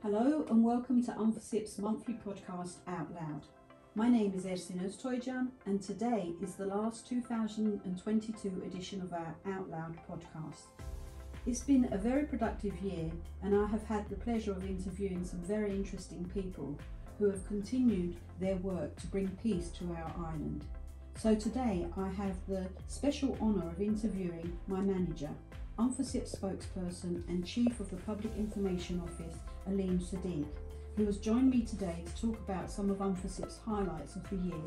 Hello and welcome to UNFICYP's monthly podcast Out Loud. My name is Ersin Öztoycan and today is the last 2022 edition of our Out Loud podcast. It's been a very productive year and I have had the pleasure of interviewing some very interesting people who have continued their work to bring peace to our island. So today I have the special honour of interviewing my manager, UNFICYP spokesperson and Chief of the Public Information Office, Aleem Siddique, who has joined me today to talk about some of UNFICYP's highlights of the year.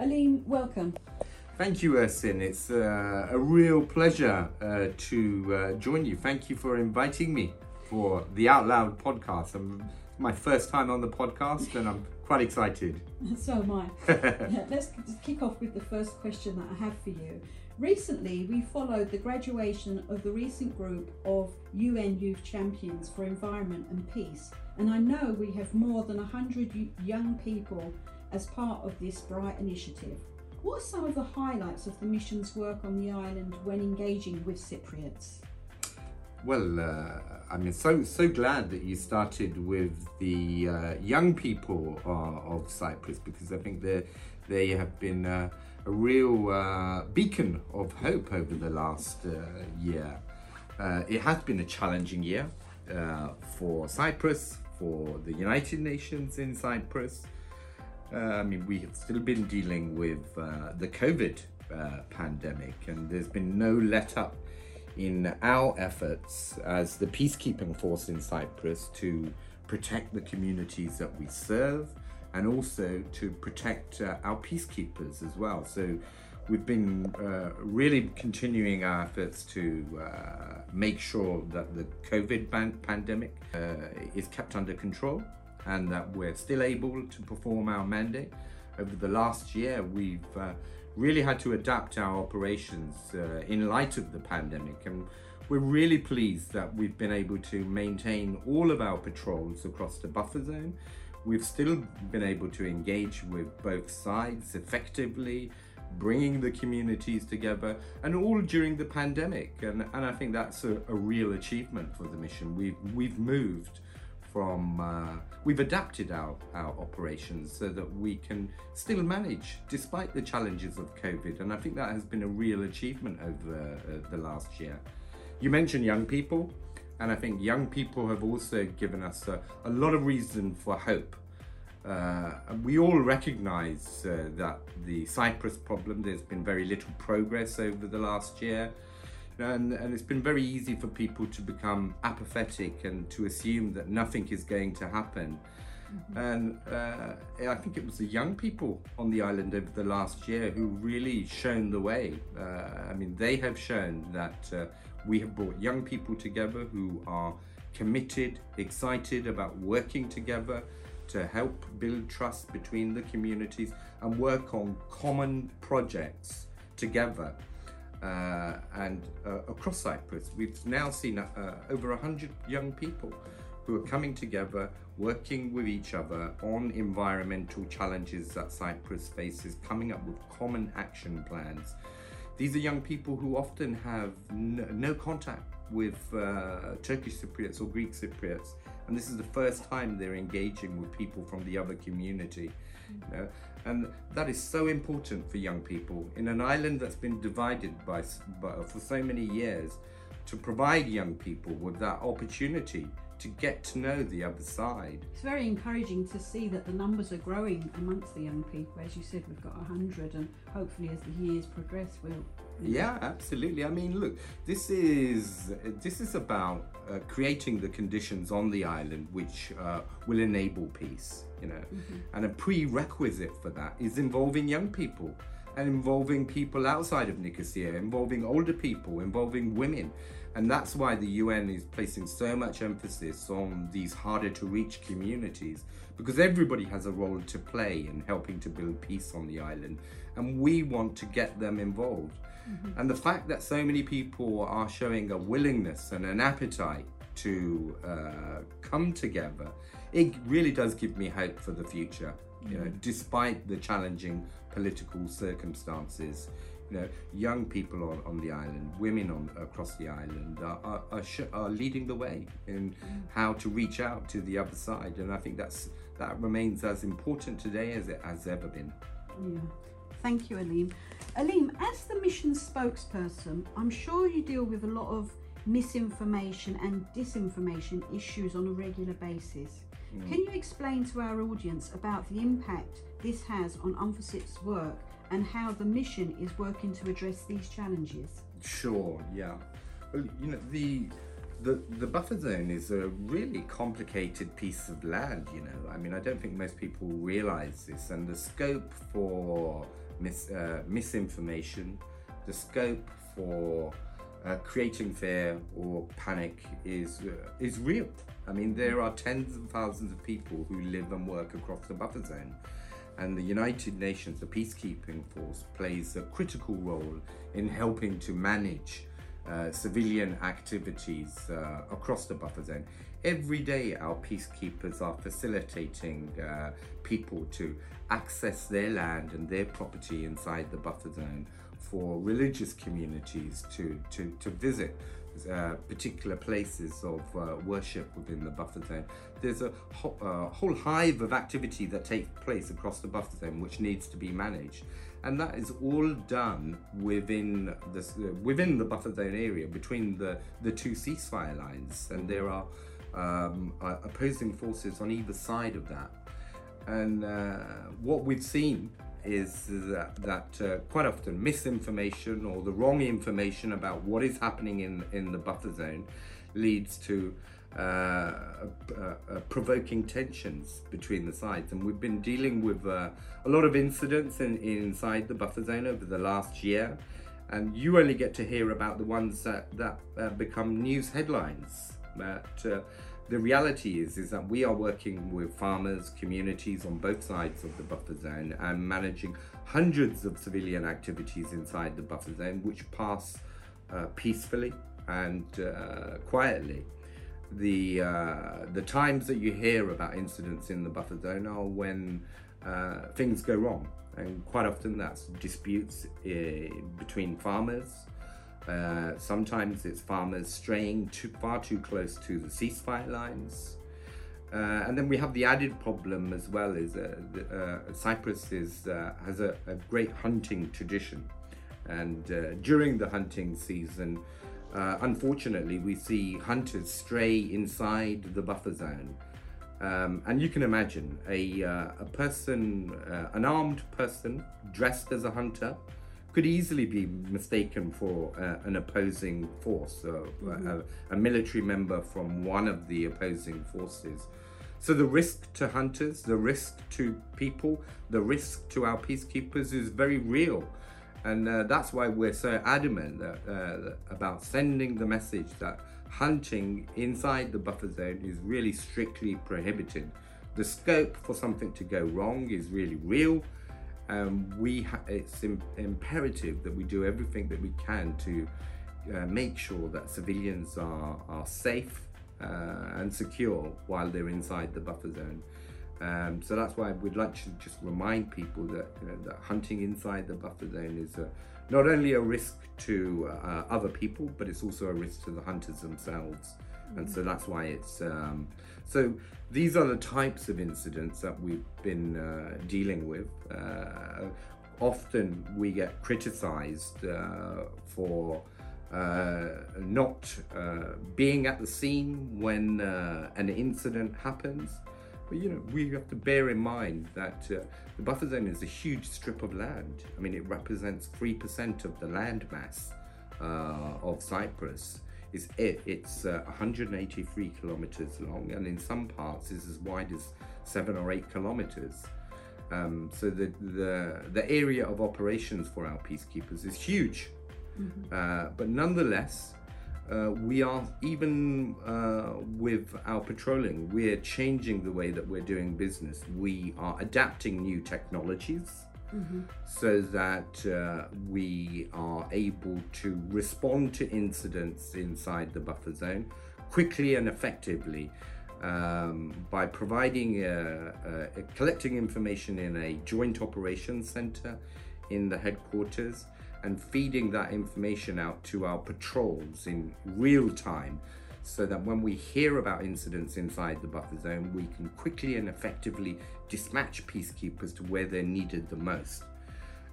Aleem, welcome. Thank you, Ersin. It's uh, a real pleasure uh, to uh, join you. Thank you for inviting me for the Out Loud podcast. I'm, my first time on the podcast and I'm quite excited. so am I. let's kick off with the first question that I have for you. Recently, we followed the graduation of the recent group of UN Youth Champions for Environment and Peace, and I know we have more than 100 young people as part of this bright initiative. What are some of the highlights of the mission's work on the island when engaging with Cypriots? Well, uh, I'm so so glad that you started with the uh, young people uh, of Cyprus because I think they they have been uh, a real uh, beacon of hope over the last uh, year. it has been a challenging year for Cyprus, for the United Nations in Cyprus. I mean, we have still been dealing with the COVID pandemic, and there's been no let up in our efforts as the peacekeeping force in Cyprus to protect the communities that we serve and also to protect uh, our peacekeepers as well. So we've been uh, really continuing our efforts to uh, make sure that the COVID pandemic uh, is kept under control and that we're still able to perform our mandate. Over the last year, we've uh, really had to adapt our operations uh, in light of the pandemic and we're really pleased that we've been able to maintain all of our patrols across the buffer zone. We've still been able to engage with both sides effectively, bringing the communities together, and all during the pandemic. And, and I think that's a, a real achievement for the mission. We've, we've moved from uh, we've adapted our, our operations so that we can still manage despite the challenges of COVID and I think that has been a real achievement over uh, the last year. You mentioned young people and I think young people have also given us a, a lot of reason for hope. Uh, we all recognize uh, that the Cyprus problem, there's been very little progress over the last year and, and it's been very easy for people to become apathetic and to assume that nothing is going to happen. Mm-hmm. And uh, I think it was the young people on the island over the last year who really shown the way. Uh, I mean, they have shown that uh, we have brought young people together who are committed, excited about working together to help build trust between the communities and work on common projects together uh, and uh, across Cyprus. We've now seen uh, over 100 young people who are coming together, working with each other on environmental challenges that Cyprus faces, coming up with common action plans. These are young people who often have no contact with uh, Turkish Cypriots or Greek Cypriots, and this is the first time they're engaging with people from the other community. You know? And that is so important for young people in an island that's been divided by, by for so many years to provide young people with that opportunity to get to know the other side. It's very encouraging to see that the numbers are growing amongst the young people. As you said, we've got 100, and hopefully, as the years progress, we'll. Yeah, absolutely. I mean, look, this is this is about uh, creating the conditions on the island which uh, will enable peace. You know, mm-hmm. and a prerequisite for that is involving young people and involving people outside of Nicosia, involving older people, involving women. And that's why the UN is placing so much emphasis on these harder to reach communities because everybody has a role to play in helping to build peace on the island. And we want to get them involved. Mm-hmm. And the fact that so many people are showing a willingness and an appetite to uh, come together, it really does give me hope for the future. You know, despite the challenging political circumstances, you know, young people on, on the island, women on across the island are, are, are, sh- are leading the way in how to reach out to the other side, and I think that's that remains as important today as it has ever been. Yeah. Thank you, Aleem. Aleem, as the mission spokesperson, I'm sure you deal with a lot of misinformation and disinformation issues on a regular basis. Mm. Can you explain to our audience about the impact this has on UNFICYP's work and how the mission is working to address these challenges? Sure, yeah. Well, you know, the the the buffer zone is a really complicated piece of land, you know. I mean, I don't think most people realize this and the scope for mis, uh, misinformation, the scope for uh, creating fear or panic is uh, is real. I mean, there are tens of thousands of people who live and work across the buffer zone, and the United Nations, the peacekeeping force, plays a critical role in helping to manage uh, civilian activities uh, across the buffer zone. Every day, our peacekeepers are facilitating uh, people to access their land and their property inside the buffer zone for religious communities to, to, to visit uh, particular places of uh, worship within the buffer zone. There's a ho- whole hive of activity that takes place across the buffer zone which needs to be managed. And that is all done within the, within the buffer zone area between the, the two ceasefire lines. And there are um, uh, opposing forces on either side of that. And uh, what we've seen is that, that uh, quite often misinformation or the wrong information about what is happening in, in the buffer zone leads to uh, uh, uh, provoking tensions between the sides. And we've been dealing with uh, a lot of incidents in, inside the buffer zone over the last year. And you only get to hear about the ones that, that uh, become news headlines. But the reality is is that we are working with farmers, communities on both sides of the buffer zone and managing hundreds of civilian activities inside the buffer zone, which pass uh, peacefully and uh, quietly. The uh, the times that you hear about incidents in the buffer zone are when uh, things go wrong, and quite often that's disputes uh, between farmers. Uh, sometimes it's farmers straying too far too close to the ceasefire lines. Uh, and then we have the added problem as well is uh, the, Cyprus is, has a, a, great hunting tradition. And during the hunting season, unfortunately, we see hunters stray inside the buffer zone. Um, and you can imagine a, a person, an armed person dressed as a hunter, could easily be mistaken for uh, an opposing force, uh, mm-hmm. a, a, military member from one of the opposing forces. So the risk to hunters, the risk to people, the risk to our peacekeepers is very real. And uh, that's why we're so adamant that, uh, about sending the message that hunting inside the buffer zone is really strictly prohibited. The scope for something to go wrong is really real um, we it's Im- imperative that we do everything that we can to uh, make sure that civilians are, are safe uh, and secure while they're inside the buffer zone. Um, so that's why we'd like to just remind people that, you know, that hunting inside the buffer zone is a, not only a risk to uh, other people, but it's also a risk to the hunters themselves. Mm-hmm. And so that's why it's um, so these are the types of incidents that we've been uh, dealing with. Uh, often we get criticized uh, for uh, not uh, being at the scene when uh, an incident happens. But you know, we have to bear in mind that the buffer zone is a huge strip of land. I mean, it represents 3% of the land mass of Cyprus is it. It's uh, 183 kilometers long, and in some parts is as wide as seven or eight kilometers. Um, so the, the the area of operations for our peacekeepers is huge, mm-hmm. uh, but nonetheless, uh, we are even uh, with our patrolling, we're changing the way that we're doing business. We are adapting new technologies mm-hmm. so that uh, we are able to respond to incidents inside the buffer zone quickly and effectively. um, by providing, uh, uh, collecting information in a joint operations center in the headquarters and feeding that information out to our patrols in real time so that when we hear about incidents inside the buffer zone, we can quickly and effectively dispatch peacekeepers to where they're needed the most.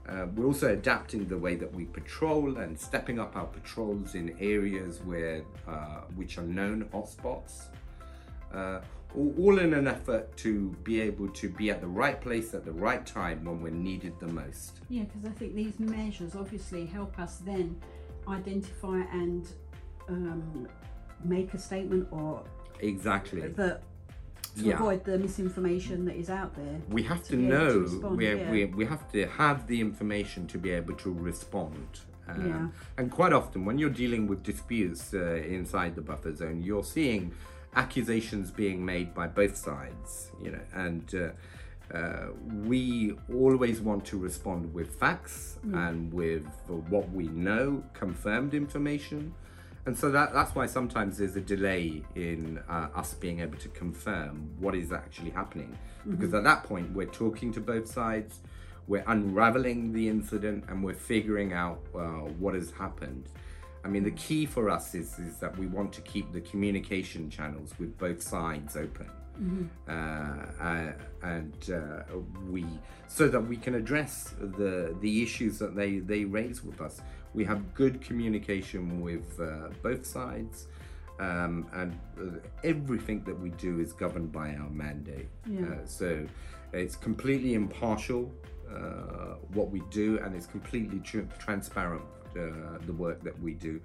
Uh, we're also adapting the way that we patrol and stepping up our patrols in areas where uh, which are known hotspots. Uh, all, in an effort to be able to be at the right place at the right time when we're needed the most. Yeah, because I think these measures obviously help us then identify and um, make a statement or Exactly. that to Yeah. avoid the misinformation that is out there. we have to to, to know respond, we, yeah. we, we have to have the information to be able to respond um, Yeah. and quite often when you're dealing with disputes uh, inside the buffer zone you're seeing accusations being made by both sides you know and uh, uh, we always want to respond with facts and with what we know confirmed information and so that, that's why sometimes there's a delay in uh, us being able to confirm what is actually happening. Because at that point, we're talking to both sides, we're unraveling the incident, and we're figuring out uh, what has happened. I mean, the key for us is, is that we want to keep the communication channels with both sides open. Uh, uh, and uh, we so that we can address the the issues that they they raise with us. We have good communication with uh, both sides, um, and uh, everything that we do is governed by our mandate. Yeah. Uh, so it's completely impartial uh, what we do, and it's completely tr- transparent the work that we do,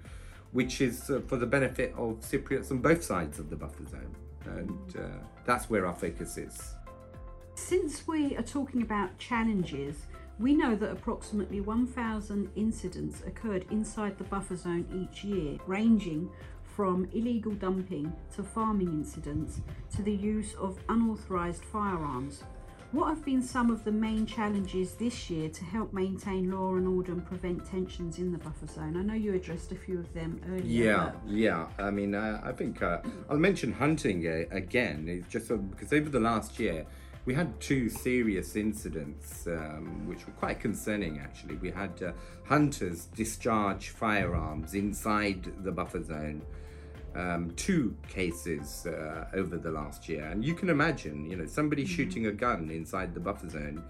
which is uh, for the benefit of Cypriots on both sides of the buffer zone, and uh, that's where our focus is. Since we are talking about challenges, we know that approximately 1,000 incidents occurred inside the buffer zone each year, ranging from illegal dumping to farming incidents to the use of unauthorised firearms. What have been some of the main challenges this year to help maintain law and order and prevent tensions in the buffer zone? I know you addressed a few of them earlier. Yeah, yeah. I mean, uh, I think uh, I'll mention hunting uh, again. It's just because over the last year we had two serious incidents um, which were quite concerning. Actually, we had uh, hunters discharge firearms inside the buffer zone. Um, two cases uh, over the last year, and you can imagine, you know, somebody shooting a gun inside the buffer zone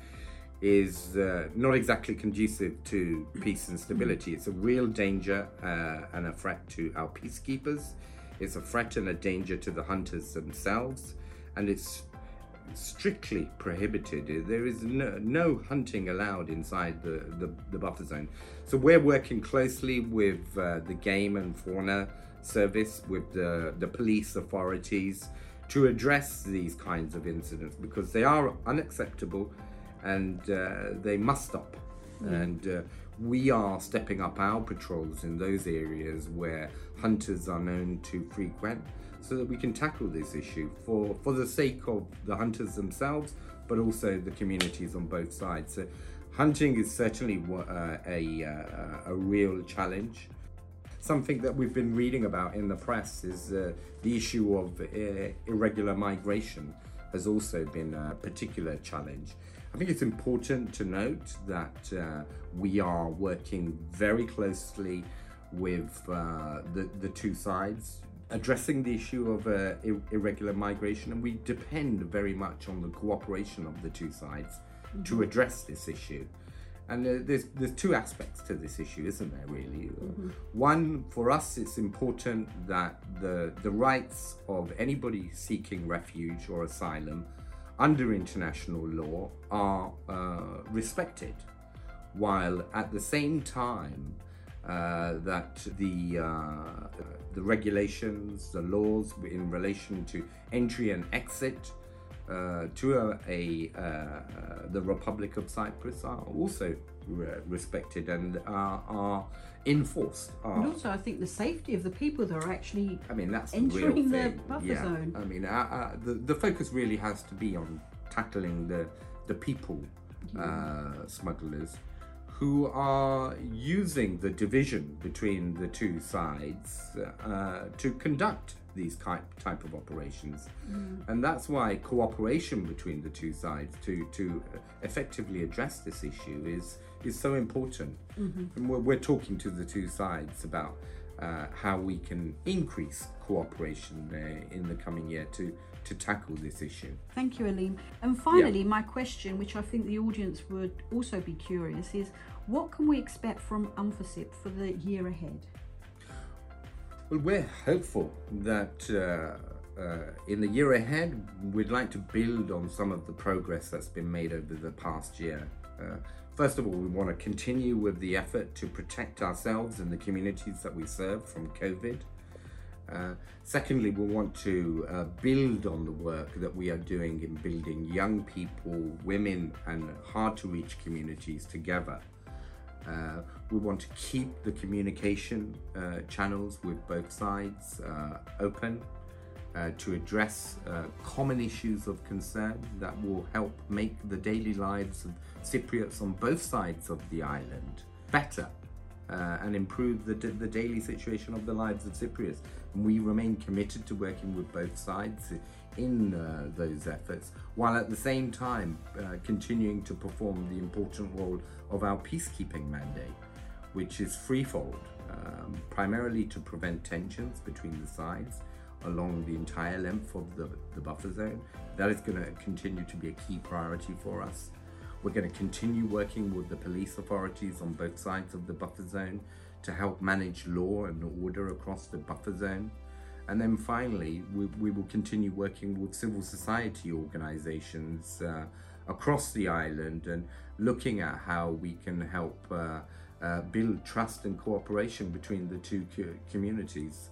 is uh, not exactly conducive to peace and stability. It's a real danger uh, and a threat to our peacekeepers. It's a threat and a danger to the hunters themselves, and it's strictly prohibited. There is no, no hunting allowed inside the, the, the buffer zone. So we're working closely with uh, the Game and Fauna Service, with the, the police authorities to address these kinds of incidents because they are unacceptable and uh, they must stop. And uh, we are stepping up our patrols in those areas where hunters are known to frequent so that we can tackle this issue for, for the sake of the hunters themselves, but also the communities on both sides. So, hunting is certainly uh, a, uh, a real challenge. Something that we've been reading about in the press is uh, the issue of uh, irregular migration has also been a particular challenge. I think it's important to note that uh, we are working very closely with uh, the, the two sides, addressing the issue of uh, ir- irregular migration, and we depend very much on the cooperation of the two sides to address this issue. And there's there's two aspects to this issue, isn't there? Really, one for us, it's important that the the rights of anybody seeking refuge or asylum under international law are uh, respected, while at the same time uh, that the uh, the regulations, the laws in relation to entry and exit to a, a uh, the Republic of Cyprus are also re- respected and are, are enforced. And also, I think the safety of the people that are actually I mean, that's the entering real the buffer yeah. zone. I mean, uh, uh, the the focus really has to be on tackling the the people uh, smugglers who are using the division between the two sides uh, to conduct these type type of operations, and that's why cooperation between the two sides to to effectively address this issue is is so important. And we're, we're talking to the two sides about uh, how we can increase cooperation uh, in the coming year to to tackle this issue. Thank you, Aleem. And finally, my question, which I think the audience would also be curious, is what can we expect from UNFICYP for the year ahead? Well, we're hopeful that uh, uh, in the year ahead, we'd like to build on some of the progress that's been made over the past year. Uh, first of all, we want to continue with the effort to protect ourselves and the communities that we serve from COVID. Uh, secondly, we want to uh, build on the work that we are doing in building young people, women, and hard to reach communities together. Uh, we want to keep the communication uh, channels with both sides uh, open uh, to address uh, common issues of concern that will help make the daily lives of Cypriots on both sides of the island better and improve the, the daily situation of the lives of Cypriots. We remain committed to working with both sides in uh, those efforts, while at the same time uh, continuing to perform the important role of our peacekeeping mandate, which is threefold um, primarily to prevent tensions between the sides along the entire length of the, the buffer zone. That is going to continue to be a key priority for us. We're going to continue working with the police authorities on both sides of the buffer zone to help manage law and order across the buffer zone. And then finally, we, we will continue working with civil society organizations uh, across the island and looking at how we can help uh, uh, build trust and cooperation between the two co- communities.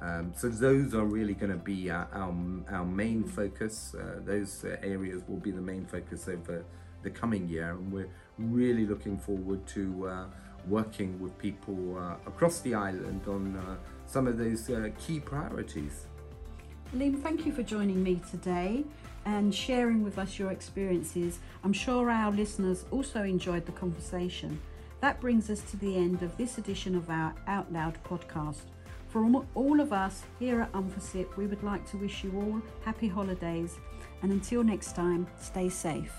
Um, so those are really going to be our, our, our main focus. Uh, those areas will be the main focus over the coming year, and we're really looking forward to uh, working with people uh, across the island on uh, some of those uh, key priorities. Aleem, thank you for joining me today and sharing with us your experiences. I'm sure our listeners also enjoyed the conversation. That brings us to the end of this edition of our Out Loud podcast. From all of us here at UNFICYP, we would like to wish you all happy holidays and until next time, stay safe.